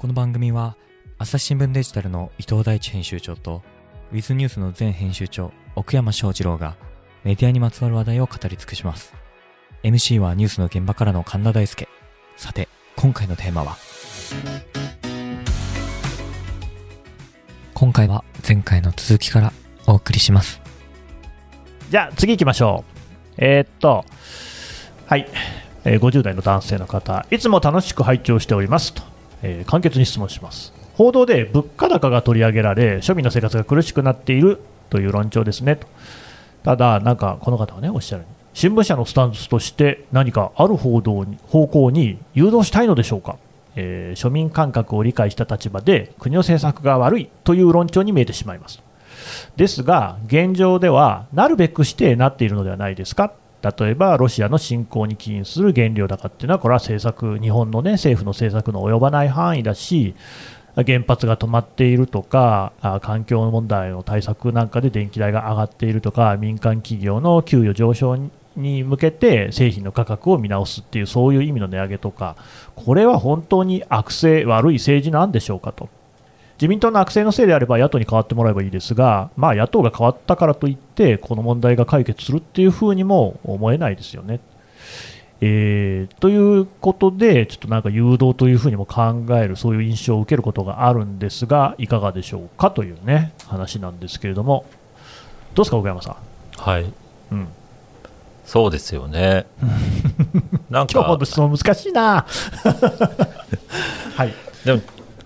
この番組は朝日新聞デジタルの伊藤大地編集長とウィズニュースの前編集長奥山翔二郎がメディアにまつわる話題を語り尽くします。MC はニュースの現場からの神田大輔さて今回のテーマは？今回は前回の続きからお送りします。じゃあ次行きましょう。えーっと、はい、えー50代の男性の方、いつも楽しく拝聴しておりますと、えー簡潔に質問します。報道で物価高が取り上げられ、庶民の生活が苦しくなっているという論調ですねと。ただ、なんかこの方がね、おっしゃる新聞社のスタンスとして何かある報道に方向に誘導したいのでしょうか。えー庶民感覚を理解した立場で国の政策が悪いという論調に見えてしまいます。ですが、現状ではなるべくしてなっているのではないですか、例えばロシアの侵攻に起因する原料高っていうのは、これは政策、日本の、ね、政府の政策の及ばない範囲だし、原発が止まっているとか、環境問題の対策なんかで電気代が上がっているとか、民間企業の給与上昇に向けて製品の価格を見直すっていう、そういう意味の値上げとか、これは本当に悪性、悪い政治なんでしょうかと。自民党の悪性のせいであれば野党に変わってもらえばいいですが、まあ、野党が変わったからといって、この問題が解決するっていうふうにも思えないですよね。えーということで、ちょっとなんか誘導というふうにも考える、そういう印象を受けることがあるんですが、いかがでしょうかというね、話なんですけれども、どうですか、奥山さん？はいうん、そうですよね なんか今日の質問難しいな。はい、でも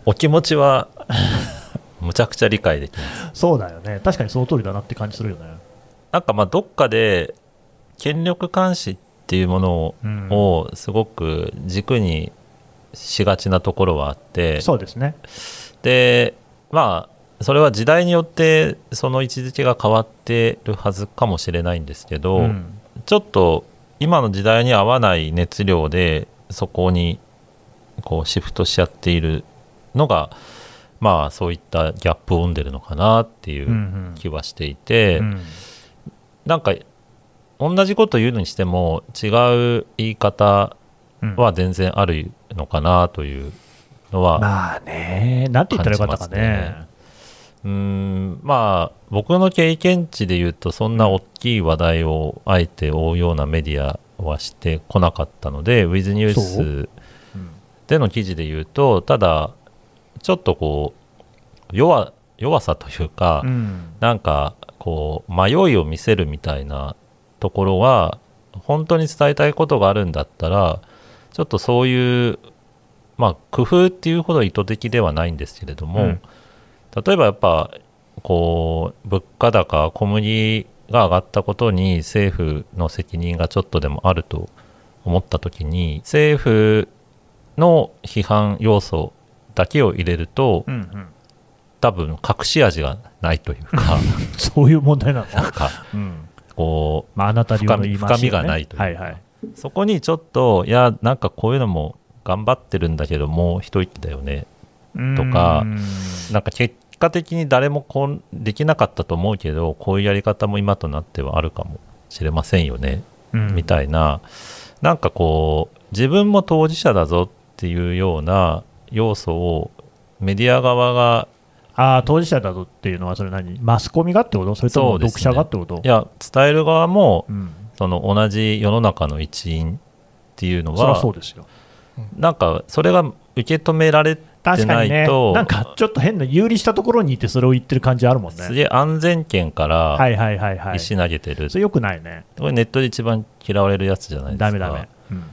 お気持ちは むちゃくちゃ理解できますそうだよね、確かにその通りだなって感じするよね。なんかまあどっかで権力監視っていうものを,、すごく軸にしがちなところはあってそうですね。でまあそれは時代によってその位置づけが変わってるはずかもしれないんですけど、うんちょっと今の時代に合わない熱量でそこにこうシフトしちゃっているのがまあそういったギャップを生んでるのかなっていうんううん。気はしていて、うん。なんか同じこと言うにしても違う言い方うん。は全然あるのかなというのは、まあね、なんて言ったらよかったかね。ま。うーん。まあ僕の経験値で言うとそんな大きい話題をあえて追うようなメディアはしてこなかったので With ニューそスうん。での記事で言うとただちょっとこう弱弱さというか、うん。なんかこう迷いを見せるみたいなところは本当に伝えたいことがあるんだったらちょっとそういうまあ工夫っていうほど意図的ではないんですけれども、うん。例えばやっぱこう物価高小麦が上がったことに政府の責任がちょっとでもあると思った時に政府の批判要素だけを入れるとうんうん。多分隠し味がないというか そういう問題なの、なんかうん。こまあ、あなた流の言い回し、ね、深みがないというか。はいはい、うそこにちょっといやなんかこういうのも頑張ってるんだけどもう一息だよねとかなんか結果的に誰もこうできなかったと思うけどこういうやり方も今となってはあるかもしれませんよね、うん。みたいな。なんかこう自分も当事者だぞっていうような要素をメディア側がああ当事者だぞっていうのはそれ何？マスコミがってこと？それとも読者がってこと？いや伝える側もうん、その同じ世の中の一員っていうのはそうですよ。なんかそれが受け止められてないとなんかちょっと変な有利したところにいてそれを言ってる感じあるもんね。すげえ安全圏からはいはいはいはい。石投げてる、それよくないね。これネットで一番嫌われるやつじゃないですか。ダメダメ、うん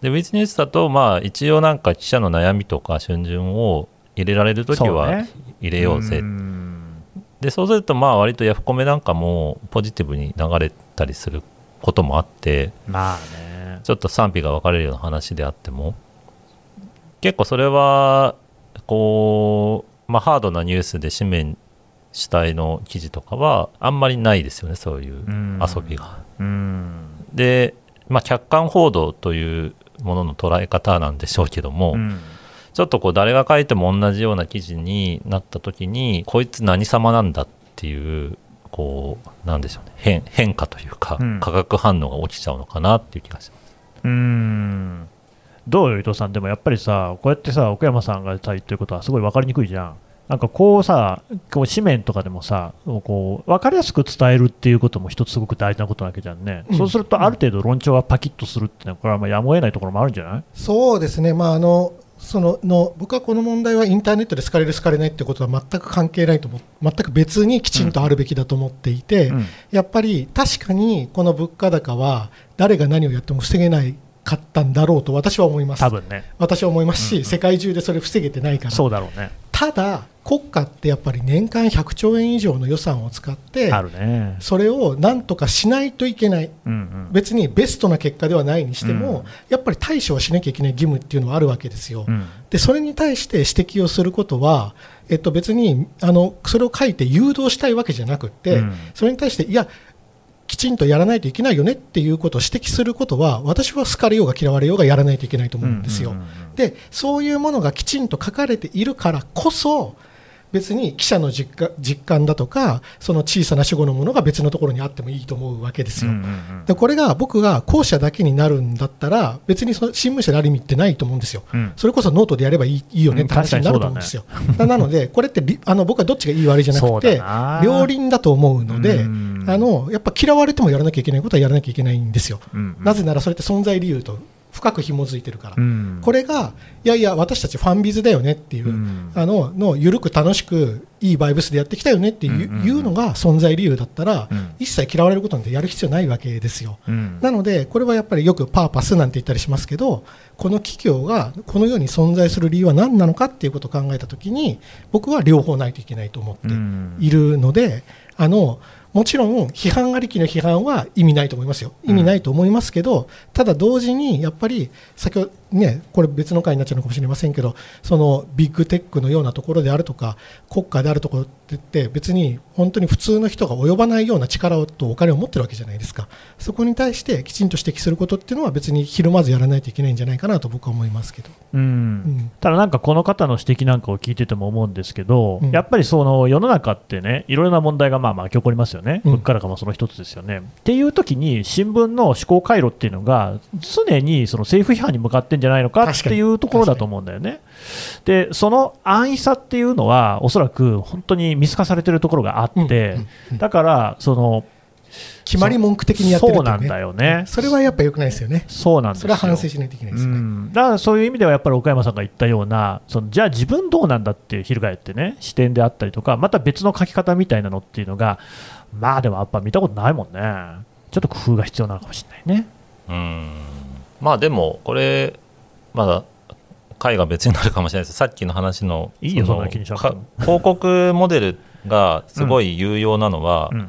でウィズニュースだとまあ一応なんか記者の悩みとか春巡を入れられるときそうはね入れようぜ。ん。でそうするとまあ割とヤフコメなんかもポジティブに流れたりすることもあってまあね。ちょっと賛否が分かれるような話であっても結構それはこう、まあ、ハードなニュースで紙面主体の記事とかはあんまりないですよねそういううん。遊びが。うん。で、まあ、客観報道というものの捉え方なんでしょうけども、うん。ちょっとこう誰が書いても同じような記事になった時にこいつ何様なんだっていうこうなんでしょうね。変変化というか、うん。化学反応が起きちゃうのかなっていう気がします。うーん。どうよ、伊藤さん、でもやっぱりさ、こうやってさ、奥山さんが言ってることはすごい分かりにくいじゃん。なんかこうさ、こう紙面とかでもさ、こう分かりやすく伝えるっていうことも一つすごく大事なことなわけじゃんね、うん。そうするとある程度論調がパキッとするっていうのは、これはまあやむを得ないところもあるんじゃない？そうですね、まあ、あのそのの僕はこの問題はインターネットで好かれる、好かれないってことは全く関係ないと思う、全く別にきちんとあるべきだと思っていて、うん。やっぱり確かにこの物価高は、誰が何をやっても防げないかったんだろうと私は思います。多分ね、私は思いますし、うんうん。世界中でそれ防げてないから、そうだろうね、ただ、国家ってやっぱり年間100兆円以上の予算を使って、あるね、それをなんとかしないといけない、うんうん、別にベストな結果ではないにしても、うん。やっぱり対処はしなきゃいけない義務っていうのはあるわけですよ。うん。でそれに対して指摘をすることは、えっと、別にあのそれを書いて誘導したいわけじゃなくって、うん。それに対して、いや、きちんとやらないといけないよねっていうことを指摘することは、私は好かれようが嫌われようがやらないといけないと思うんですよ。でそういうものがきちんと書かれているからこそ別に記者の実感実感だとかその小さな主語のものが別のところにあってもいいと思うわけですよ。うんうんうんでこれが僕が後者だけになるんだったら別にその新聞社である意味ってないと思うんですよ。うんそれこそノートでやればいいいいよねって話になると思うんですよ。ななので、これってりあの僕はどっちがいい悪いじゃなくて両輪だと思うので、うんあのやっぱ嫌われてもやらなきゃいけないことはやらなきゃいけないんですよ。うんうんなぜならそれって存在理由と深く紐づいてるから。うん。これが、いやいや、私たちファンビズだよねっていう、うん。あのの緩く楽しく、いいバイブスでやってきたよねっていう,、のが存在理由だったら、うん。一切嫌われることなんてやる必要ないわけですよ。うん。なので、これはやっぱりよくパーパスなんて言ったりしますけど、この企業がこのように存在する理由は何なのかっていうことを考えたときに、僕は両方ないといけないと思ってうん。いるので、あのもちろん批判ありきの批判は意味ないと思いますよ、意味ないと思いますけど、ただ同時にやっぱり、先ほどね、これ別の回になっちゃうのかもしれませんけど、そのビッグテックのようなところであるとか、国家であるところって言って、別に本当に普通の人が及ばないような力とお金を持ってるわけじゃないですか、そこに対してきちんと指摘することっていうのは、別にひるまずやらないといけないんじゃないかなと僕は思いますけど。うん。うん。ただなんかこの方の指摘なんかを聞いてても思うんですけど、うん。やっぱりその世の中ってね、いろいろな問題がまあまあ起こりますよね、うん。物価高もその一つですよね。っていう時に、新聞の思考回路っていうのが、常にその政府批判に向かってんじゃないのかっていうところだと思うんだよね。で、その安易さっていうのは、おそらく本当に見透かされてるところがあって、だから、その決まり文句的にやってるっていね。そうなんだよね。それはやっぱ良くないですよね。そうなんですよ。それは反省しないといけないですよね。うん、だからそういう意味ではやっぱり岡山さんが言ったようなそのじゃあ自分どうなんだっていう翻ってね視点であったりとかまた別の書き方みたいなのっていうのがまあでもやっぱ見たことないもんね。ちょっと工夫が必要なのかもしれないね。うん。まあでもこれまだ回が別になるかもしれないです。さっきの話のいいよそんな気にしなくても。か広告モデルがすごい有用なのは、うん。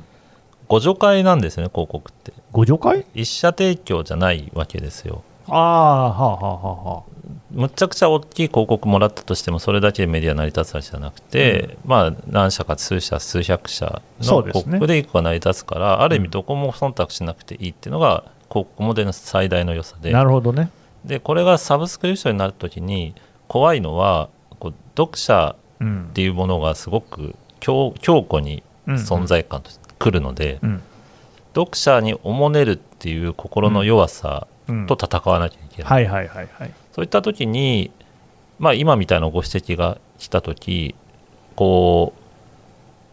互助会なんですよね広告って。ご助会？一社提供じゃないわけですよ。ああはあはあはあはあ。むちゃくちゃ大きい広告もらったとしてもそれだけでメディア成り立つわけじゃなくて、まあ何社か数社数百社の広告で一個が成り立つから、ある意味どこも忖度しなくていいっていうのが広告モデルの最大の良さで。なるほどねでこれがサブスクリプションになるときに怖いのはこう読者うんっていうものがすごく強強固に存在感としてくるので、うん。読者におもねるっていう心の弱さうん。と戦わなきゃいけない、はいはいはいはい。そういった時に、まあ、今みたいなご指摘が来た時こ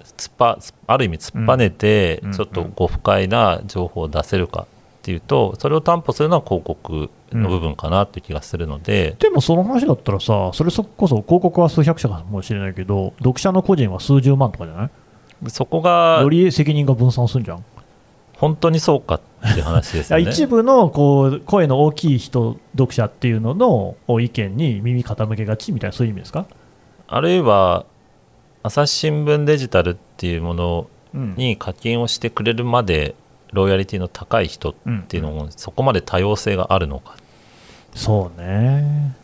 う突っぱある意味突っぱねてうんちょっとご不快な情報を出せるかっていうとそれを担保するのは広告の部分かなっていう気がするので、でもその話だったらさそれそこそ広告は数百社かもしれないけど読者の個人は数十万とかじゃない？そこがより責任が分散するんじゃん。本当にそうかっていう話ですよね。一部のこう声の大きい人、読者っていうのの意見に耳傾けがちみたいな、そういう意味ですか、あるいは朝日新聞デジタルっていうものうん。に課金をしてくれるまでロイヤリティの高い人っていうのもそこまで多様性があるのか。そうね、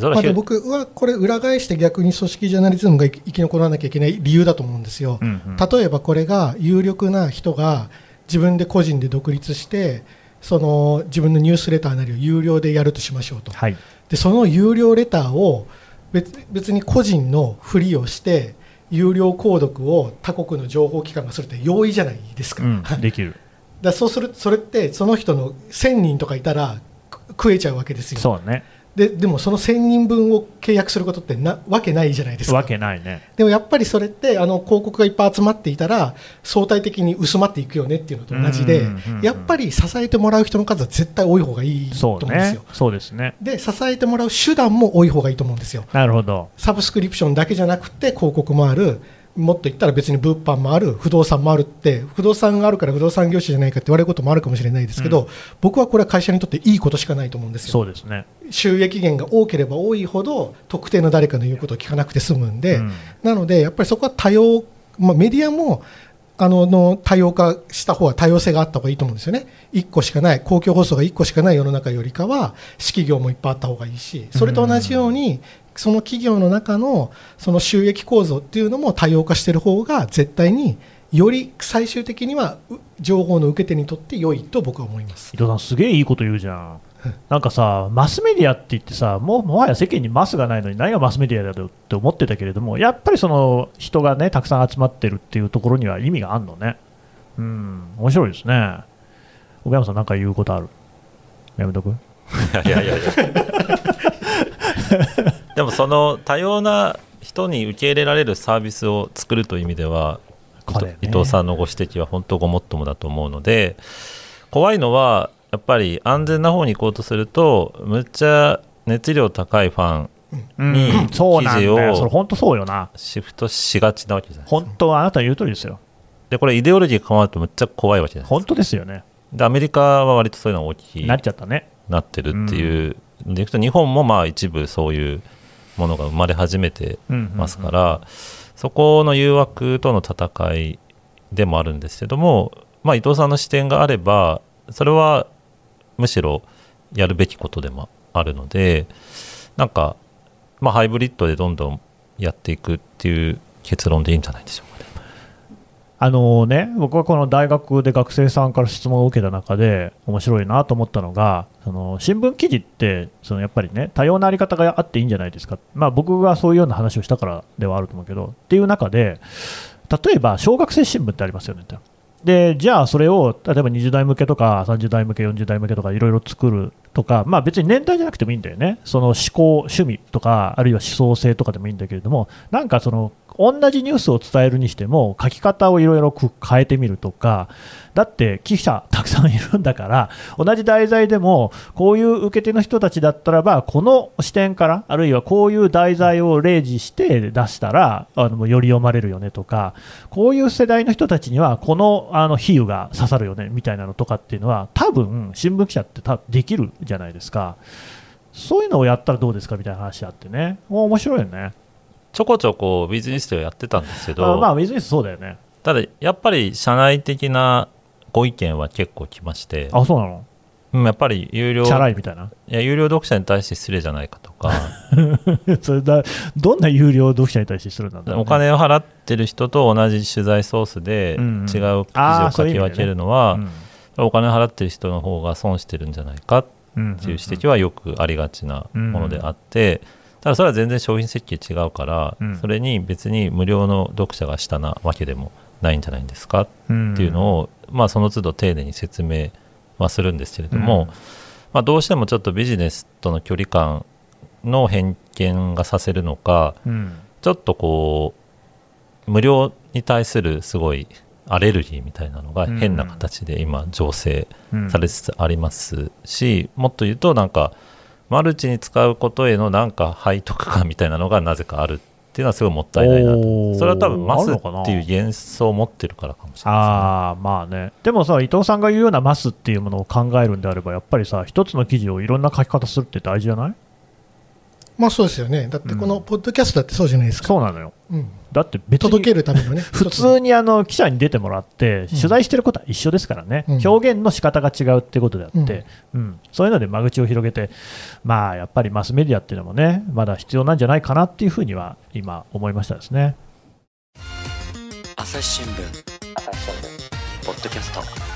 まあ、僕はこれ、裏返して逆に組織ジャーナリズムが生き生き残らなきゃいけない理由だと思うんですよ。うんうん。例えばこれが有力な人が自分で個人で独立してその自分のニュースレターなりを有料でやるとしましょうと。はい、でその有料レターを別別に個人のふりをして有料購読を他国の情報機関がするって容易じゃないですか、うんできる、らそうするそれってその人の1000人とかいたら食えちゃうわけですよ。そうね。ででもその1000人分を契約することってなわけないじゃないですか。わけないね。でもやっぱりそれってあの広告がいっぱい集まっていたら相対的に薄まっていくよねっていうのと同じでうんうんうんやっぱり支えてもらう人の数は絶対多い方がいいと思うんですよ。。ねそうですね。で支えてもらう手段も多い方がいいと思うんですよ。なるほど。サブスクリプションだけじゃなくて広告もあるもっと言ったら別に物販もある不動産もあるって不動産があるから不動産業者じゃないかって言われることもあるかもしれないですけど、う僕はこれは会社にとっていいことしかないと思うんですよ。そうですね。収益源が多ければ多いほど特定の誰かの言うことを聞かなくて済むんで、うんなのでやっぱりそこは多様、まあ、メディアもあのの多様化した方が多様性があった方がいいと思うんですよね、1個しかない、公共放送が1個しかない世の中よりかは、私企業もいっぱいあった方がいいし、それと同じように、その企業の中のその収益構造っていうのも多様化してる方が、絶対により最終的には情報の受け手にとって良いと僕は思います。伊藤さん、すげえいいこと言うじゃん。なんかさ、マスメディアって言ってさ、もうもはや世間にマスがないのに何がマスメディアだよって思ってたけれども、やっぱりその人がね、たくさん集まってるっていうところには意味があるのね。うん、面白いですね。岡山さん、なんか言うことある？やめとく？いやいやいや でもその多様な人に受け入れられるサービスを作るという意味では、ね伊藤さんのご指摘は本当ごもっともだと思うので怖いのはやっぱり安全な方に行こうとするとむっちゃ熱量高いファンうんに。記事を本当そうよな。シフトしがちなわけじゃない本当はあなたの言う通りですよ。でこれイデオロギーが変わるとむっちゃ怖いわけじゃないですか本当ですよね。でアメリカは割とそういうのが大きいなっちゃったね。なってるっていう、でいくと日本もまあ一部そういうものが生まれ始めてますから、そこの誘惑との戦いでもあるんですけども、まあ、伊藤さんの視点があればそれはむしろやるべきことでもあるのでなんか、まあ、ハイブリッドでどんどんやっていくっていう結論でいいんじゃないでしょうかね。あのね、僕はこの大学で学生さんから質問を受けた中で面白いなと思ったのがその新聞記事ってそのやっぱりね多様なあり方があっていいんじゃないですか、まあ、僕がそういうような話をしたからではあると思うけどっていう中で例えば小学生新聞ってありますよねってでじゃあそれを例えば20代向けとか30代向け40代向けとかいろいろ作るとか、まあ、別に年代じゃなくてもいいんだよね。その思考趣味とかあるいは思想性とかでもいいんだけれどもなんかその同じニュースを伝えるにしても書き方をいろいろ変えてみるとかだって記者たくさんいるんだから同じ題材でもこういう受け手の人たちだったらばこの視点からあるいはこういう題材を例示して出したらあのより読まれるよねとかこういう世代の人たちにはこのあの比喩が刺さるよねみたいなのとかっていうのは多分新聞記者ってできるじゃないですか。そういうのをやったらどうですかみたいな話あってね。もう面白いよね。ちょこちょこビジネスではやってたんですけど、あまあビジネスそうだよね。ただやっぱり社内的なご意見は結構来ましてあそうなの？うんやっぱり有料チャラいみたいな？いや有料読者に対して失礼じゃないかとか。それだどんな有料読者に対してするんだね。お金を払ってる人と同じ取材ソースでうんうん。違う記事を書き分けるのは、お金を払ってる人の方が損してるんじゃないかってうんいう指摘はよくありがちなものであって、ただそれは全然商品設計違うから、うん。それに別に無料の読者が下なわけでもないんじゃないんですかっうんていうのを、まあ、その都度丁寧に説明はするんですけれども、うん。まあ、どうしてもちょっとビジネスとの距離感の偏見がさせるのかうん。ちょっとこう無料に対するすごいアレルギーみたいなのが変な形で今醸成うんされつつありますし、もっと言うとなんかマルチに使うことへのなんか背徳感みたいなのがなぜかあるっていうのはすごいもったいないなと。それは多分マスっていう幻想を持ってるからかもしれないああまあね。でもさ伊藤さんが言うようなマスっていうものを考えるんであればやっぱりさ一つの記事をいろんな書き方するって大事じゃない？まあそうですよね。だってこのポッドキャストだってそうじゃないですか。そうなのよ。うん。だって別に届けるためのね。普通にあの記者に出てもらって取材してることは一緒ですからね、うん。表現の仕方が違うってことであって、うん。そういうので間口を広げて、まあやっぱりマスメディアっていうのもね、まだ必要なんじゃないかなっていうふうには今、思いましたですね。朝日新聞。ポッドキャスト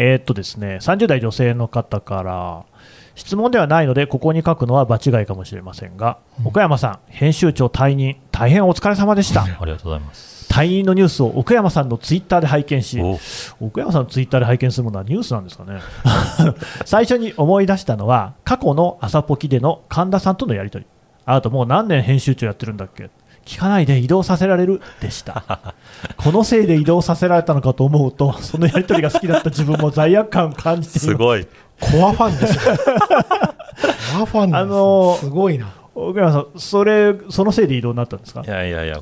えーっとですね、30代女性の方から、質問ではないので、ここに書くのは場違いかもしれませんが、奥山さん、編集長退任、大変お疲れ様でした。ありがとうございます。退任のニュースを奥山さんのツイッターで拝見し、お。奥山さんのツイッターで拝見するものはニュースなんですかね？最初に思い出したのは過去の朝ポキでの神田さんとのやり取り。あなたもう何年編集長やってるんだっけ？聞かないで移動させられるでした このせいで移動させられたのかと思うとそのやり取りが好きだった 自分も罪悪感を感じていますすごい。コアファンですよ。コアファンなんです,、あのーすごいな。奥山さんそれそのせいで移動になったんですか？いやいやいや、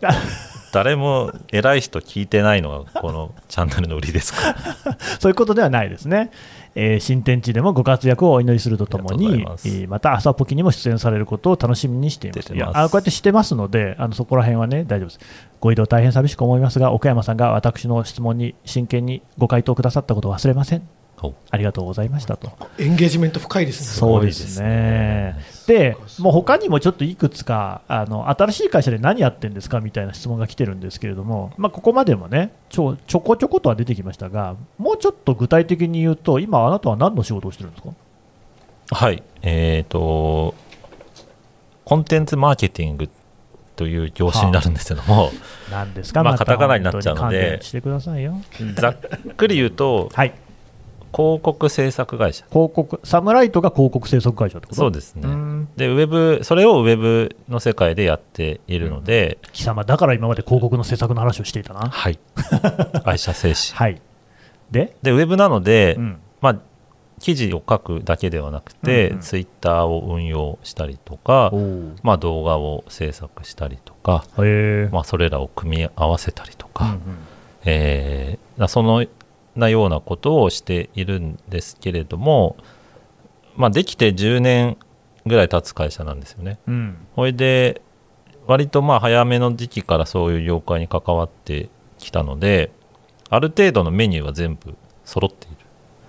誰も偉い人聞いてないのがこのチャンネルの売りですから。そういうことではないですね。えー新天地でもご活躍をお祈りするとともにいますえーまた朝ポキにも出演されることを楽しみにしていますいやあこうやってしてますので、あのそこら辺はね、大丈夫です。ご移動大変寂しく思いますが、岡山さんが私の質問に真剣にご回答くださったことを忘れません。おありがとうございましたと。エンゲージメント深いですね。そうですね。で、もう他にもちょっといくつかあの新しい会社で何やってんですかみたいな質問が来てるんですけれども、まあ、ここまでもねちょちょこちょことは出てきましたが、もうちょっと具体的に言うと、今、あなたは何の仕事をしてるんですか？はい。えっ、と、コンテンツマーケティングという業種になるんですけども、何ですか、たまあカタカナになっちゃうのでしてくださいよ。ざっくり言うと、はい、広告制作会社。広告、サムライトが広告制作会社ってこと？そうですね。うんで、ウェブ、それをウェブの世界でやっているので、貴様、だから今まで広告の制作の話をしていたな。はい。愛社製紙。はい。で、で、ウェブなので、うんまあ、記事を書くだけではなくて、うんうんツイッターを運用したりとか、まあ、動画を制作したりとか、まあ、それらを組み合わせたりとか、うんうんえーなそのなようなことをしているんですけれども、まあ、できて10年ぐらい経つ会社なんですよね。うんそれで割とまあ早めの時期からそういう業界に関わってきたのである程度のメニューは全部揃っている。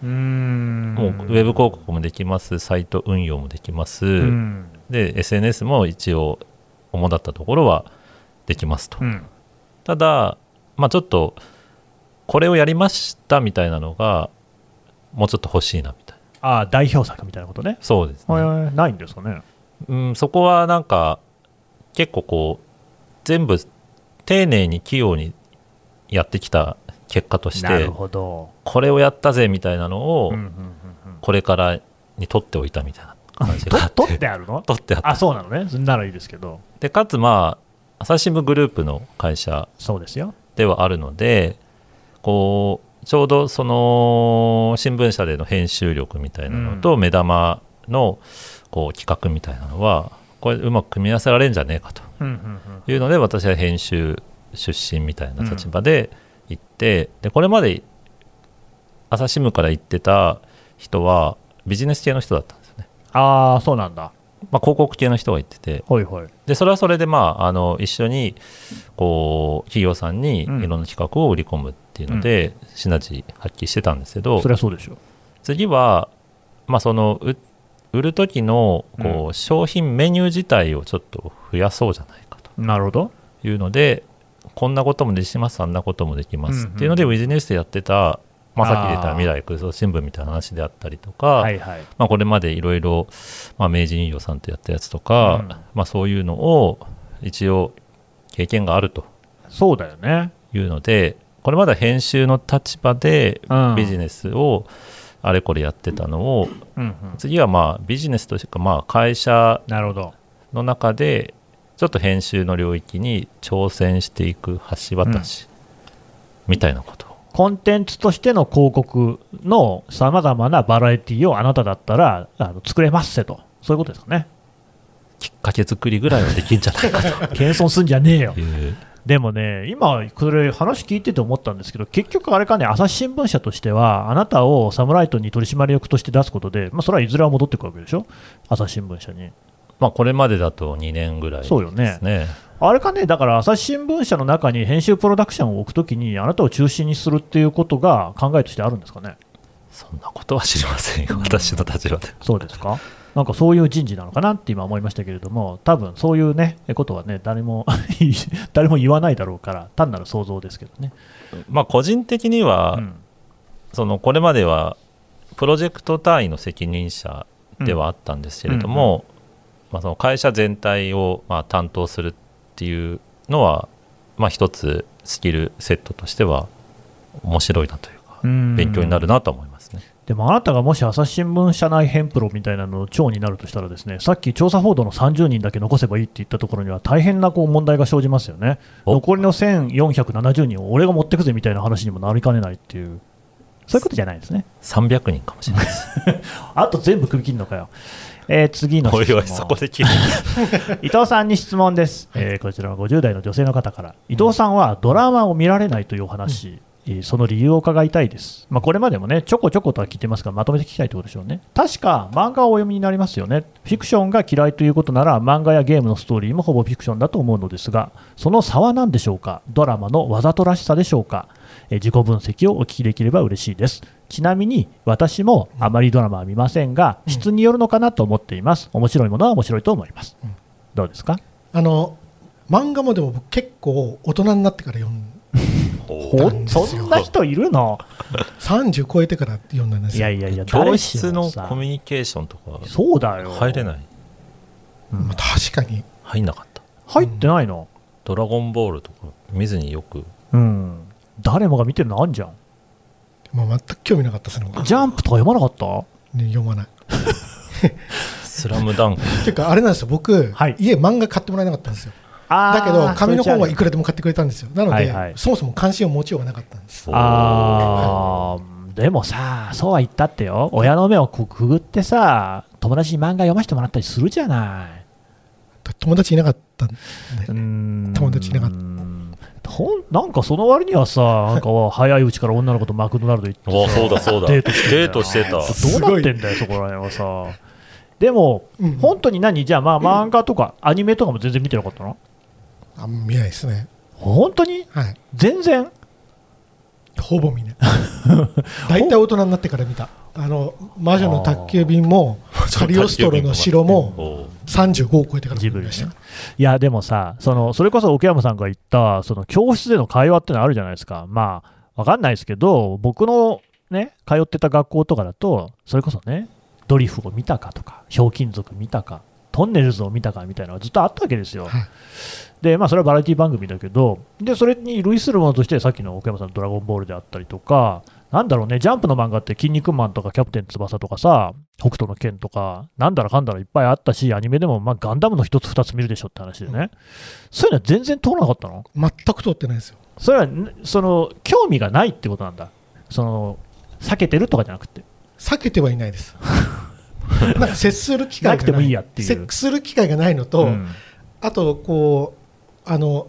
うーんもうウェブ広告もできます、サイト運用もできます、うんで SNS も一応主だったところはできますと。うんただ、まあ、ちょっとこれをやりましたみたいなのがもうちょっと欲しいなみたいな。ああ代表作みたいなことね、そうですね、ないんですかね。うん、そこはなんか結構こう全部丁寧に器用にやってきた結果としなるてほど、これをやったぜみたいなのをこれからに取っておいたみたいな感じうん、があって。と取ってあるの？取ってあった。あそうなのね。ならいいですけど。でかつまあ朝日新聞グループの会社そうですよ。ではあるのでこうちょうどその新聞社での編集力みたいなのと目玉のこう企画みたいなのはこれうまく組み合わせられるんじゃねえかと。いうので私は編集出身みたいな立場で行って、でこれまで朝日新聞から行ってた人はビジネス系の人だったんですよね、ああそうなんだまあ、広告系の人が行ってて。ほいほい。でそれはそれで、まあ、あの一緒にこう企業さんにいうん。ろんな企画を売り込むっていうので、シナジー発揮してたんですけど。そりゃそうでしょ次は、まあ、そのう売る時のこう、商品メニュー自体をちょっと増やそうじゃないかと。なるほど。いうのでこんなこともできますあんなこともできます、うんうんっていうのでビジネスでやってた、まあ、さっき出た未来空想新聞みたいな話であったりとか、はいはい。まあ、これまでいろいろまあ明治乳業さんとやったやつとか、うん。まあ、そういうのを一応経験があると。そうだよね。いうのでこれまでは編集の立場でうん。ビジネスをあれこれやってたのを、うんうん。次はまあビジネスとしてかまあ会社なるほど。の中でちょっと編集の領域に挑戦していく橋渡しみたいなこと。を、コンテンツとしての広告のさまざまなバラエティをあなただったらあの作れますせと。そういうことですかね。きっかけ作りぐらいはできんじゃないか謙遜すんじゃねえよ。というでもね、今、これ、話聞いてて思ったんですけど、結局、あれかね、朝日新聞社としては、あなたをサムライトに取締役として出すことで、まあ、それはいずれは戻ってくるわけでしょ、朝日新聞社に。まあこれまでだと2年ぐらいですそうよねねあれかね、だから朝日新聞社の中に編集プロダクションを置くときに、あなたを中心にするっていうことが考えとしてあるんですかね？そんなことは知りませんよ、私の立場で。そうですかなんかそういう人事なのかなって今思いましたけれども、多分そういうね、ことはね、誰も 誰も言わないだろうから、単なる想像ですけどね。まあ、個人的には、うんそのこれまではプロジェクト単位の責任者ではあったんですけれども、まあ、その会社全体をまあ担当するっていうのは、まあ、一つスキルセットとしては面白いなというか、うん。勉強になるなと思いますね。でもあなたがもし朝日新聞社内編プロみたいなのの長になるとしたらですねさっき調査報道の30人だけ残せばいいって言ったところには大変なこう問題が生じますよね。お。残りの1470人を俺が持ってくぜみたいな話にもなりかねないっていう。そういうことじゃないですね。300人かもしれないです。あと全部首切るのかよ、えー次の質問。伊藤さんに質問です、えーこちらの50代の女性の方から。伊藤さんはドラマを見られないというお話、えーその理由を伺いたいです、まあ、これまでもねちょこちょことは聞いてますがまとめて聞きたいところでしょうね。確か漫画をお読みになりますよね。フィクションが嫌いということなら漫画やゲームのストーリーもほぼフィクションだと思うのですがその差は何でしょうか？ドラマのわざとらしさでしょうか、えー自己分析をお聞きできれば嬉しいです。ちなみに私もあまりドラマは見ませんが質によるのかなと思っています。面白いものは面白いと思います。どうですか？あの漫画もでも僕結構大人になってから読んほそんな人いるの？30超えてから読んだんですよいやいやいや、教室のコミュニケーションとかそうだよ。入れない？うんまあ確かに入んなかった。入ってないの？ドラゴンボールとか見ずによく。うん。誰もが見てるのあんじゃん。まあ、全く興味なかったですね僕ジャンプとか読まなかった？ね読まない スラムダンク。ていうかあれなんですよ僕、はい家漫画買ってもらえなかったんですよあだけど紙の本はいくくらでも買ってくれたんですよ。なので、はいはい。そもそも関心を持ちようがなかったんです。あー。でもさ、そうは言ったってよ。親の目をくくぐってさ、友達に漫画読ませてもらったりするじゃない。友達いなかったんで、うーん。友達いなかった。ほんなんかその割にはさ、なんか早いうちから女の子とマクドナルド行ってそうだそうだ。デートしてんだよデートしてた。どうなってんだよ、そこら辺はさ。でも、うん。本当に何？じゃあ、まあ、漫画とかアニメとかも全然見てなかったの？あんま見ないですね。本当に？はい。全然？ほぼ見ない。大体大人になってから見た。あの魔女の宅急便もカリオストロの城もおう35を超えてから見ました。いや、でもさ、そのそれこそ奥山さんが言った、その教室での会話ってのあるじゃないですか。まあ、わかんないですけど、僕のね、通ってた学校とかだと、それこそね、ドリフを見たかとか、ひょうきん族見たか、トンネルズを見たかみたいなのがずっとあったわけですよ。はいで、まあ、それはバラエティ番組だけど、で、それに類するものとして、さっきの奥山さんのドラゴンボールであったりとか、なんだろうね、ジャンプの漫画って、筋肉マンとかキャプテン翼とかさ、北斗の拳とか、なんだらかんだらいっぱいあったし、アニメでも、まあ、ガンダムの一つ二つ見るでしょって話でね、そういうのは全然通らなかったの？全く通ってないですよ。それは、ねその、興味がないってことなんだ。その、避けてるとかじゃなくて。避けてはいないです。なんか接する機会がなくてもいいやっていう。接する機会がないのと、うん。あとこうあの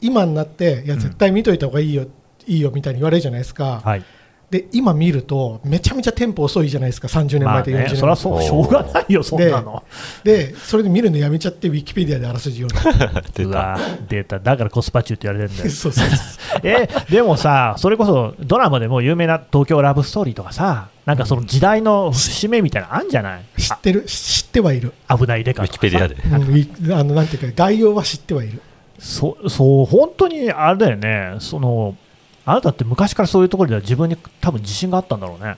今になっていや絶対見といた方がいいよ、いいよみたいに言われるじゃないですか、はい。で今見るとめちゃめちゃテンポ遅いじゃないですか。30年まあ前と40年前、ね、そりゃそう、しょうがないよ、そんなの。でそれで見るのやめちゃってウィキペディアであらすじ読んで。出た。うわデータ、だからコスパ中って言われてるんだよ。そうそうそう。えでもさ、それこそドラマでも有名な東京ラブストーリーとかさ、なんかその時代の節目みたいなのあんじゃない、知ってる。知ってはいる、あ危ない。デカウィキペディアで。うんあのなんていうか概要は知ってはいるそそう、本当にあれだよね、そのあなたって昔からそういうところでは自分に多分自信があったんだろうね。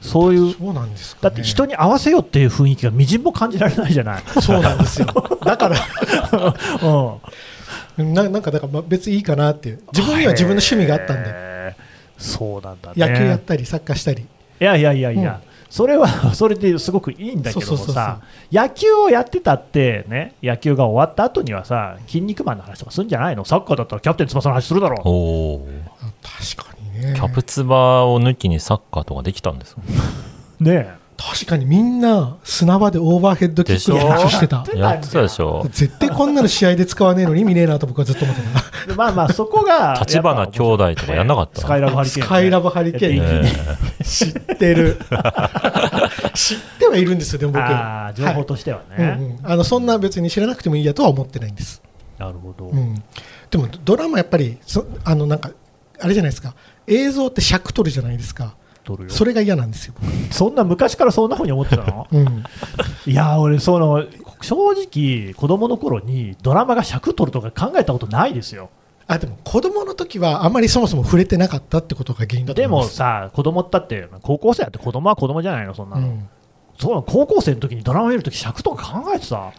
そういうそうなんですか、ね、だって人に合わせようっていう雰囲気がみじんも感じられないじゃない。そうなんですよ。だから。うん。ななんかだからまあ別にいいかなっていう。自分には自分の趣味があったんで。そうなんだね。野球やったりサッカーしたり。いやいやいやいや、それは それですごくいいんだけどもさ、野球をやってたって、ね、野球が終わった後にはさ、筋肉マンの話とかするんじゃないの、サッカーだったらキャプテン翼の話するだろ。う。確かにね。キャプツバを抜きにサッカーとかできたんですよ ね確かにみんな砂場でオーバーヘッドキックの練習してた。やってたでしょ？絶対こんなの試合で使わねえのに意味ねえなと僕はずっと思ってた。えまあまあ、そこが、立花兄弟とかやんなかったスカイラブハリケーンね、スカイラブハリケーンね知ってる。知ってはいるんですよでも僕。あー情報としてはね、はい。うんうん。あのそんな別に知らなくてもいいやとは思ってないんです、なるほど、うん、でもドラマやっぱりそあのなんかあれじゃないですか。映像って尺取るじゃないですか撮るよ。それが嫌なんですよ、そんな昔からそんなふうに思ってたの？うん、いやー俺その正直子供の頃にドラマが尺取るとか考えたことないですよ。あでも子供の時はあまりそもそも触れてなかったってことが原因だとでもさ子供だって高校生だって子供は子供じゃないのそんなの、うん、そう高校生の時にドラマ見るとき尺とか考えてた？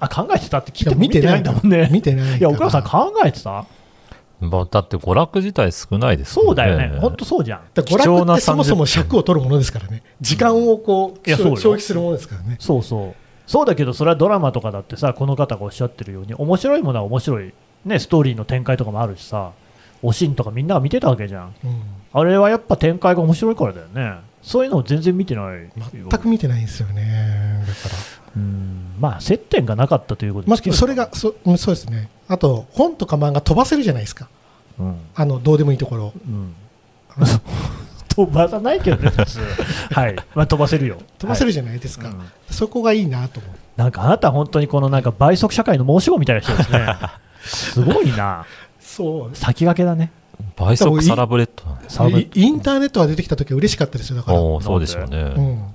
あ考えてたって聞いて見てないんだもんね。見てないいや奥山さん考えてた？まあ、だって娯楽自体少ないですもんそうだよね。本当そうじゃん。だから娯楽ってそもそも尺を取るものですからね、時間をこううよ。消費するものですからね、そうそう。そうだけどそれはドラマとかだってさこの方がおっしゃってるように面白いものは面白いねストーリーの展開とかもあるしさおしんとかみんなが見てたわけじゃん。うん。あれはやっぱ展開が面白いからだよね。そういうのを全然見てないよ。全く見てないんですよね、だから、うん。まあ接点がなかったということまあ、ですけど。それがそうんそうですね、あと本とか漫画飛ばせるじゃないですか、うん、あのどうでもいいところ、うん、飛ばさないけどねは。い、まあ、飛ばせるよ。飛ばせるじじゃないですか、うんそこがいいなと思う、なんかあなた本当にこのなんか倍速社会の申し子みたいな人ですね。すごいな。そう。先駆けだね。倍速サラブレッドイインターネットが出てきた時は嬉しかったですよ、だから、そうでしょうね、うん、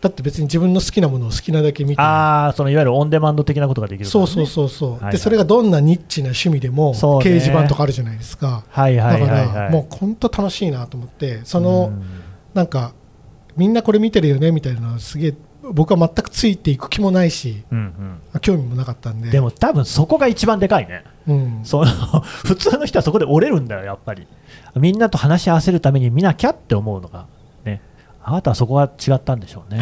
だって別に自分の好きなものを好きなだけ見て、ああそのいわゆるオンデマンド的なことができるね。そうそうそうそう、はいはい。でそれがどんなニッチな趣味でも、そうね。掲示板とかあるじゃないですか、はいはだかいはい。はいらもう本当楽しいなと思って、その、うん。なんか、みんなこれ見てるよねみたいなのはすげえ、僕は全くついていく気もないし、うん興味もなかったんで、うん、でも多分そこが一番でかいね。うん、その 普通の人はそこで折れるんだよやっぱり。みんなと話し合わせるために見なきゃって思うのがねあなたはそこが違ったんでしょうね。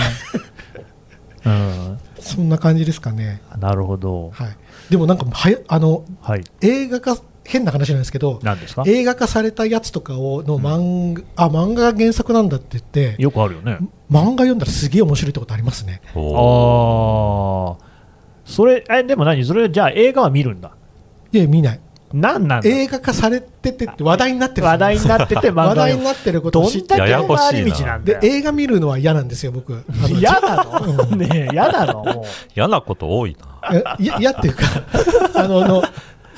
うん。そんな感じですかね。なるほど。はい、でもなんかはやあのはい。映画化変な話なんですけど何ですか？映画化されたやつとかをの漫画、あ漫画が原作なんだって言ってよくあるよね。漫画読んだらすげえ面白いってことありますね。ああそれえでも何？それじゃあ映画は見るんだ。いや見ない何なんだ？映画化されててって話題になってる話題になってて漫画話題になってることどを知ってんだけややこしいな回り道なんだよ。で映画見るのは嫌なんですよ僕。嫌なの？ねえ嫌なの？もう。嫌なこと多いな。いや嫌っていうか あのの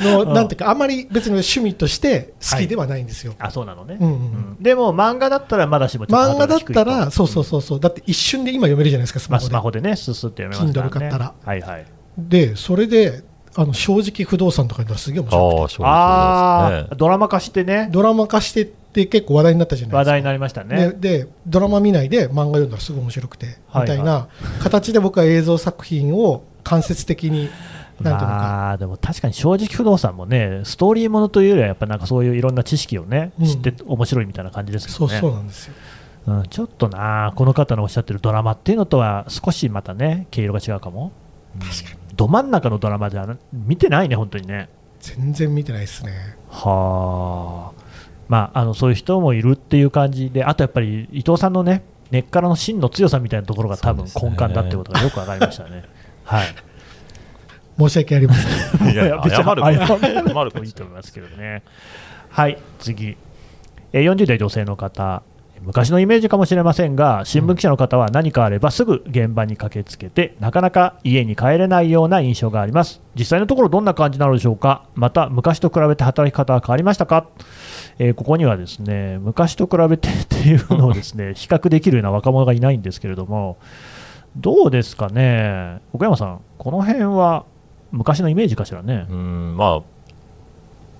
のなんていうかあんまり別に趣味として好きではないんですよ、あそうなのね、うんうん。うん。でも漫画だったらまだしも漫画だったらそうそうそうそう。だって一瞬で今読めるじゃないですかスまあ、マホで、スマホでねススって読めますから、ね、Kindle 買ったら。はいはい。でそれであの正直不動産とか言ったらすげえ面あ白くて。あ。ドラマ化してね。ドラマ化してって結構話題になったじゃないですか。話題になりましたね。ででドラマ見ないで漫画読んだらすごい面白くて、はい。みたいな形で僕は映像作品を間接的に なんていうのか、まあでも確かに正直不動産もねストーリーものというよりはやっぱなんかそういういろんな知識をねうん。知って面白いみたいな感じですそうよね、そうなんですよ。うん、ちょっとなこの方のおっしゃってるドラマっていうのとは少しまたね毛色が違うかも。確かにど真ん中のドラマじゃな見てないね本当にね。全然見てないですね。はあ。まああのそういう人もいるっていう感じであとやっぱり伊藤さんのね根っからの芯の強さみたいなところが多分根幹だってことがよく分かりましたね。はい。申し訳ありません。いや、別に謝る謝る謝ることいいと思いますけどね。はい、次。えー40代女性の方。昔のイメージかもしれませんが、新聞記者の方は何かあればすぐ現場に駆けつけて、なかなか家に帰れないような印象があります。実際のところどんな感じなのでしょうか？また、昔と比べて働き方は変わりましたか？えーここにはですね、昔と比べてっていうのをですね、比較できるような若者がいないんですけれども、どうですかね、奥山さん、この辺は昔のイメージかしらね？うん、まあ、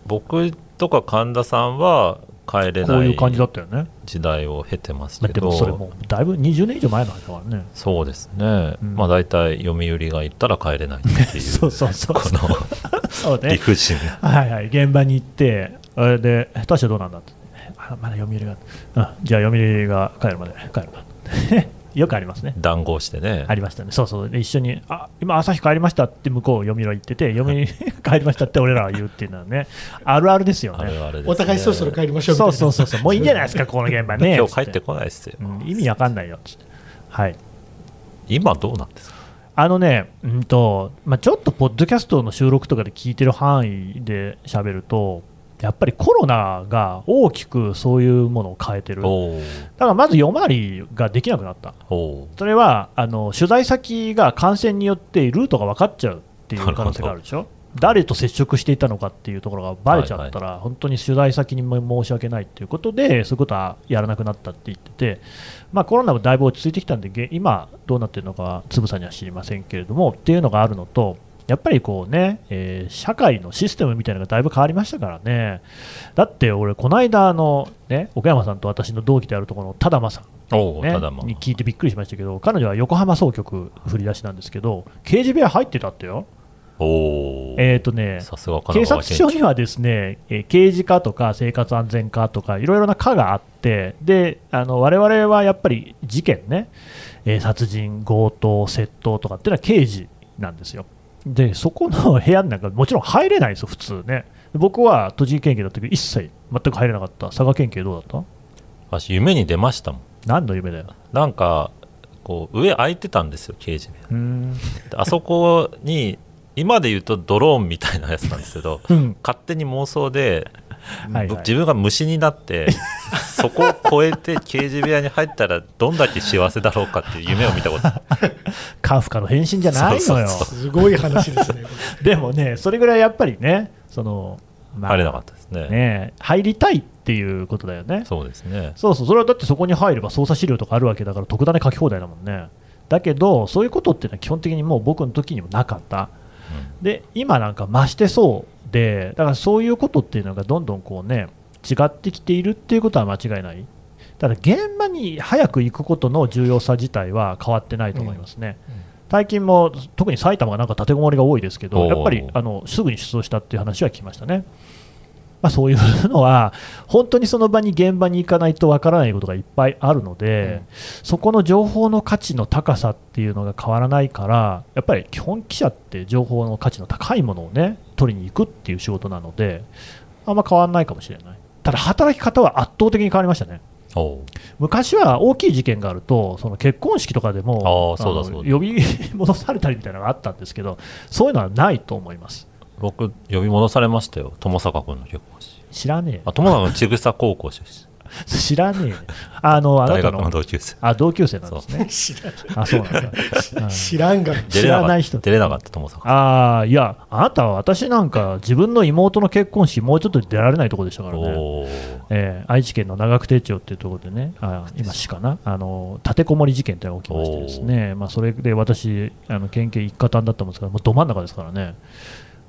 僕とか神田さんは帰れないこういう感じだったよね。時代を経てますけど、もそれもうだいぶ20年以上前の話だからね。そうですね、うんまあ大体読売が言ったら帰れないっていう、そうそうそうこのそうね。理不尽な。はいはい。現場に行って、あれで、確かどうなんだって。あまだ読売が、うん、じゃあ読売が帰るまで帰るな。よくありますね。談合してね、ありましたね。そうそう。で一緒に、あ今、朝日帰りましたって向こう、読売は言ってて、読売 帰りましたって俺らは言うっていうのはね、あるあるですよね。あれはあれですねお互いそろそろ帰りましょうみたいなそうそうそうそう。もういいんじゃないですか、この現場ね。今日帰ってこないですよ、うん意味わかんないよ。つってはい。今どうなんですか？あのね、うんとまあ、ちょっとポッドキャストの収録とかで聞いてる範囲で喋ると、やっぱりコロナが大きくそういうものを変えてる、だからまず夜回りができなくなった、それはあの取材先が感染によってルートが分かっちゃうっていう可能性があるでしょ、誰と接触していたのかっていうところがバレちゃったら、本当に取材先にも申し訳ないということで、そういうことはやらなくなったって言ってて、まあ、コロナもだいぶ落ち着いてきたんで、げ今、どうなってるのかはつぶさには知りませんけれどもっていうのがあるのと、やっぱりこうね、えー社会のシステムみたいなのがだいぶ変わりましたからね、だって俺、この間あの、ね、岡山さんと私の同期であるところの多玉さん、ね、ただまあに聞いてびっくりしましたけど、彼女は横浜総局振り出しなんですけど、刑事部屋入ってたってよ。おお、えーとね、警察署にはですね、えー刑事課とか生活安全課とかいろいろな課があって、で、あの我々はやっぱり事件ね、えー殺人、強盗、窃盗とかっていうのは刑事なんですよ。で、そこの部屋なんかもちろん入れないですよ、普通ね。僕は栃木県警だったけど、一切全く入れなかった。佐賀県警どうだった？私夢に出ましたもん何の夢だよ？なんかこう上空いてたんですよ刑事部屋あそこに今で言うとドローンみたいなやつなんですけどうん。勝手に妄想で、はいはい自分が虫になって そこを越えて刑事部屋に入ったらどんだけ幸せだろうかっていう夢を見たことカフカの変身じゃないのよ。そうそうそうすごい話ですね。こ でもね、それぐらいやっぱりね、その、まあ入れなかったですねね、入りたいっていうことだよね。そうですねそうそう、それはだってそこに入れば捜査資料とかあるわけだから、特ダネ書き放題だもんね。だけど、そういうことっていうのは基本的にもう僕の時にもなかった。で、今なんか増してそうで、だからそういうことっていうのがどんどんこうね、違ってきているっていうことは間違いない。ただ現場に早く行くことの重要さ自体は変わってないと思いますね。最近も特に埼玉がなんか立てこもりが多いですけど、やっぱりあのすぐに出動したっていう話は聞きましたね。まあ、そういうのは、本当にその場に現場に行かないとわからないことがいっぱいあるので、そこの情報の価値の高さっていうのが変わらないから、やっぱり基本記者って情報の価値の高いものをね、取りに行くっていう仕事なので、あんま変わらないかもしれない。ただ、働き方は圧倒的に変わりましたね。昔は大きい事件があると、その結婚式とかでも呼び戻されたりみたいなのがあったんですけど、そういうのはないと思います。僕呼び戻されましたよ友坂君の結婚式知らねあ友坂君千草高校出身え。知らねえ。あの、あな大学のたの。同級生あ、同級生なんですね。知らあ、そうなんだ。うん知らんがな。知らない人出れなかった友坂ああ、いや、あなたは私なんか自分の妹の結婚式、もうちょっと出られないところでしたからね。えー愛知県の長久手町っていうところでね、あ今市かな、あの立てこもり事件というのが起きましてですね、まあ、それで私、あの県警一家担だったんですから、もうど真ん中ですからね、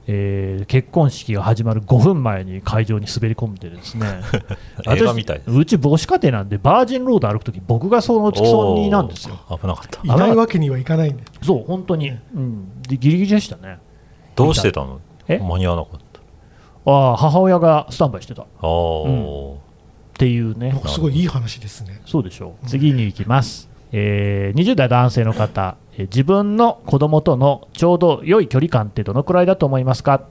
えー結婚式が始まる5分前に会場に滑り込んでですね、映画みたいです私うち母子家庭なんで、バージンロード歩くとき、僕がその付き添いなんですよ。危なかった。いないわけにはいかないんで。そう、本当に、うん、でギリギリでしたね。どうしてたの？え？間に合わなかった。ああ母親がスタンバイしてた。っあー。ていうね、僕すごいいい話ですね。そうでしょう。次に行きます。えー20代男性の方、え自分の子供とのちょうど良い距離感ってどのくらいだと思いますか？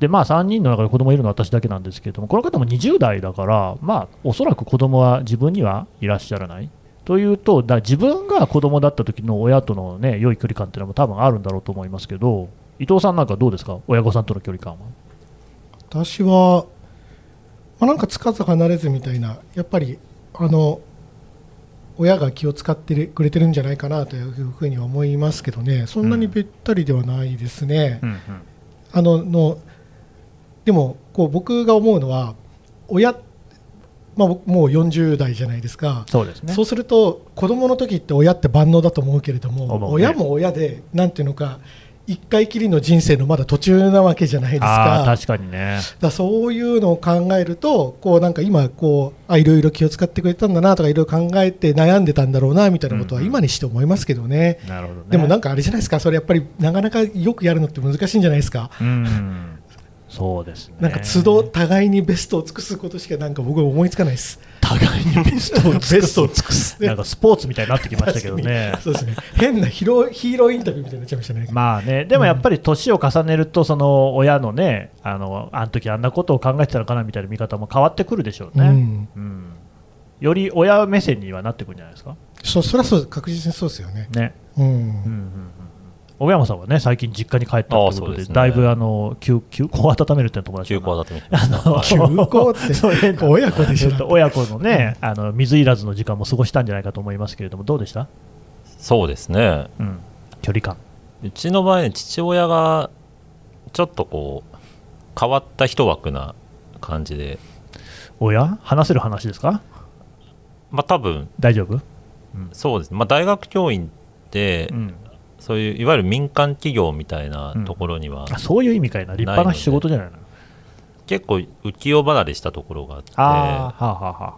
で、まあ3人の中で子供いるのは私だけなんですけれども、この方も20代だから、まあおそらく子供は自分にはいらっしゃらない。というと、だ自分が子供だった時の親とのね、良い距離感っていうのも多分あるんだろうと思いますけど、伊藤さんなんかどうですか？親御さんとの距離感は。私は、まあ、なんかつかず離れずみたいな、やっぱりあの親が気を使ってくれてるんじゃないかなというふうには思いますけどね、そんなにべったりではないですね。あののでもこう僕が思うのは、親、まあ、僕もう40代じゃないですか。そうですね。そうすると子供の時って親って万能だと思うけれども、ね親も親でなんていうのか一回きりの人生のまだ途中なわけじゃないですあか。あ、確かにね。だそういうのを考えるとこうなんか今こうあいろいろ気を使ってくれたんだなとかいろいろ考えて悩んでたんだろうなみたいなことはうんうん今にして思いますけどね。なるほどね。でもなんかあれじゃないですか、それやっぱりなかなかよくやるのって難しいんじゃないですか、うん、そうですね。なんか都度互いにベストを尽くすことしかなんか僕は思いつかないです。互いにベストをベストを尽くす。なんかスポーツみたいになってきましたけどね。そうですね。変なヒーローヒーローインタビューみたいになっちゃいましたね。まあね、でもやっぱり年を重ねると、その親のね、あのあの時あんなことを考えてたのかなみたいな見方も変わってくるでしょうね。うんうんより親目線にはなってくるんじゃないですか？そそりゃそう確実にそうですよね。ね。うんうんうん小山さんはね、最近実家に帰ったということで、だいぶあの休休校を温めるって友達休校だだと見てましたな。休校 って 親子でしょえっと親子のね、あの水入らずの時間も過ごしたんじゃないかと思いますけれども、どうでした、そうですね。うん、距離感。うちの場合ね父親がちょっとこう変わった一枠な感じで。おや話せる話ですか？まあ多分。大丈夫？そうですね、まあ、大学教員って、うんそういういわゆる民間企業みたいなところには、あそういう意味かいな。立派な仕事じゃないの。結構浮世離れしたところがあって。はあは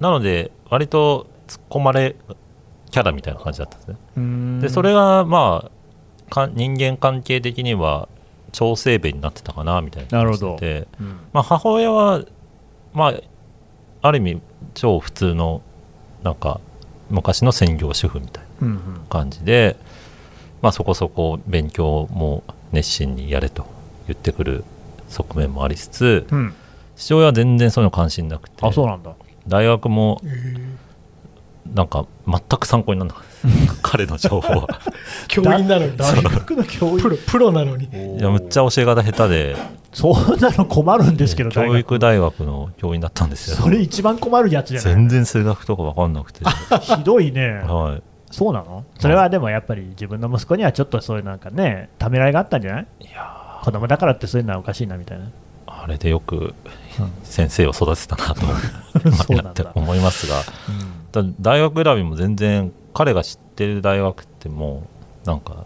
なので割と突っ込まれキャラみたいな感じだったんですね。でそれがまあか人間関係的には調整弁になってたかなみたいななるほど。感じで、うん。まあ、母親はまあある意味超普通のなんか昔の専業主婦みたいなうんうん。感じで、まあ、そこそこ勉強も熱心にやれと言ってくる側面もありつつうん。父親は全然そういうの関心なくてあそうなんだ。大学もなんか全く参考にならなかった。彼の情報は。教員なのに。大学の教プロプロなのに。いやむっちゃ教え方下手で。そんなの困るんですけど教育大大学の教員だったんですよ。学それ一番困るやつじゃない。全然数学とか分かんなくて。ひどいね。はいそうなの？それはでもやっぱり自分の息子にはちょっとそういうなんかねためらいがあったんじゃない？いや子供だからってそういうのはおかしいなみたいな。あれでよく先生を育てたなと そうなん ってだ、思いますが。だ大学選びも全然彼が知ってる大学ってもうなんか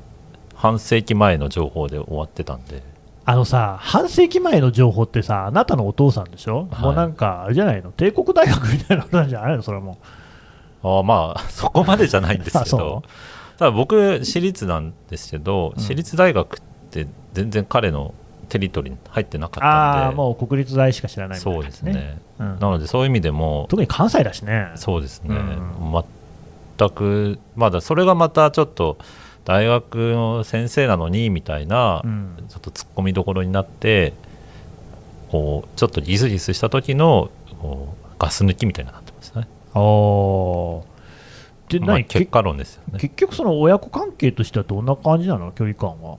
半世紀前の情報で終わってたんで。あのさ半世紀前の情報ってさあなたのお父さんでしょ、はい。もうなんかあれじゃないの？帝国大学みたいなことなんじゃないの？それもあまあそこまでじゃないんですけど。ただ僕私立なんですけど、うん。私立大学って全然彼のテリトリーに入ってなかったんで。もう国立大しか知らないみたいそうなですね。うん。なのでそういう意味でも特に関西だしね。そうですね、うん。全くまだそれがまたちょっと大学の先生なのにみたいな、うん。ちょっと突っ込みどころになってこうちょっとギスギスした時のこうガス抜きみたいになあー。でまあ、何、結果論ですよね。け結局その親子関係としてはどんな感じなの？距離感は。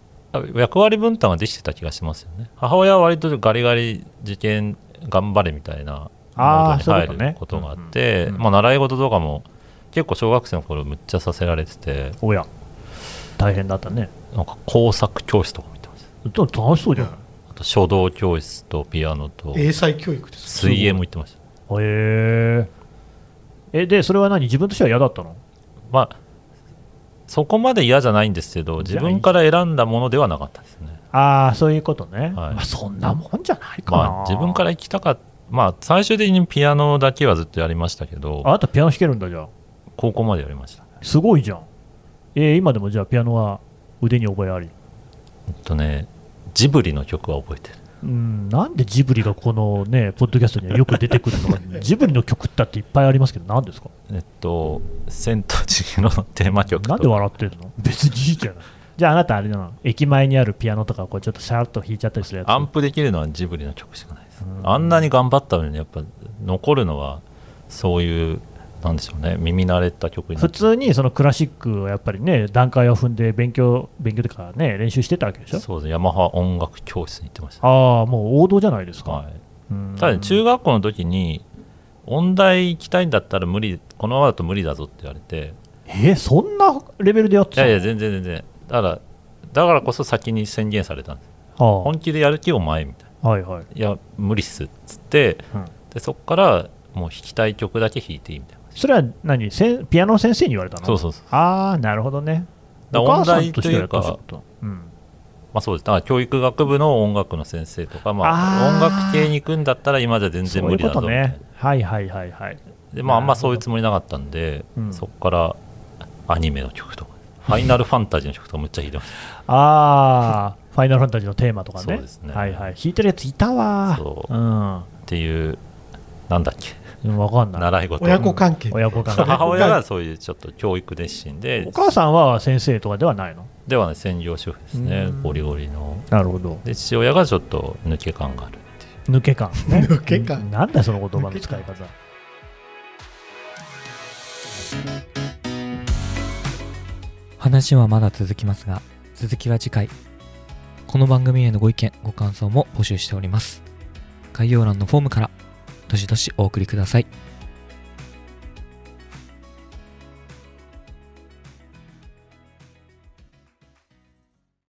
役割分担ができてた気がしますよね。母親は割とガリガリ受験頑張れみたいなモードに入ることがあってまあ、習い事とかも結構小学生の頃むっちゃさせられてて。親大変だったね。なんか工作教室とか見てました。でも楽しそうじゃない、あと書道教室とピアノと英才教育です水泳も行ってました。へええでそれは何？自分としては嫌だったの？まあそこまで嫌じゃないんですけど自分から選んだものではなかったですね。ああそういうことね、はい。まあ、そんなもんじゃないかな、まあ自分から行きたかった。まあ最終的にピアノだけはずっとやりましたけどあなたピアノ弾けるんだじゃあ。高校までやりました。すごいじゃん。えー今でもじゃあピアノは腕に覚えあり？えっとねジブリの曲は覚えてるうんなんでジブリがこのねポッドキャストにはよく出てくるのか。ジブリの曲だっていっぱいありますけど何ですか？えっと「千と千尋」のテーマ曲なんでと笑ってるの？別にいいじゃないじゃああなたあれなの？駅前にあるピアノとかこうちょっとシャーッと弾いちゃったりするやつ？アンプできるのはジブリの曲しかないです。うんあんなに頑張ったのにやっぱ残るのはそういうなんでしょうね。耳慣れた曲にな普通にそのクラシックをやっぱりね段階を踏んで勉強勉強とかね練習してたわけでしょ？そうですヤマハ音楽教室に行ってました。ああもう王道じゃないですか、はい。うん。ただ中学校の時に音大行きたいんだったら無理このままだと無理だぞって言われて。えそんなレベルでやってたの？いやいや全然全然。だからだからこそ先に宣言されたんです。は本気でやる気お前みたいあはいはい、ないや無理っすっつってうん。でそこからもう弾きたい曲だけ弾いていいみたいなそれは何？せんピアノの先生に言われたの？そうそうそう。ああなるほどね。だからお母さん音大というかうん。まあそうです。だから教育学部の音楽の先生とか、まあ、音楽系に行くんだったら今じゃ全然無理だぞみたいな。ね。はいはいはいはい。でまああんまそういうつもりなかったんで、うん。そこからアニメの曲とか。ファイナルファンタジーの曲とかむっちゃ弾いてましああファイナルファンタジーのテーマとかね。そうですね。はいはい。弾いてるやついたわそう。うん。たっていうなんだっけ。うんわかんない。習い事。親子関係。親子関係。母親がそういうちょっと教育熱心で。お母さんは先生とかではないの？ではね専業主婦ですね。うん。ゴリゴリの。なるほど。で父親がちょっと抜け感があるっていう。抜け感。ね 抜け感。なんだその言葉の使い方。話はまだ続きますが、続きは次回。この番組へのご意見、ご感想も募集しております。概要欄のフォームから、どしどしお送りください。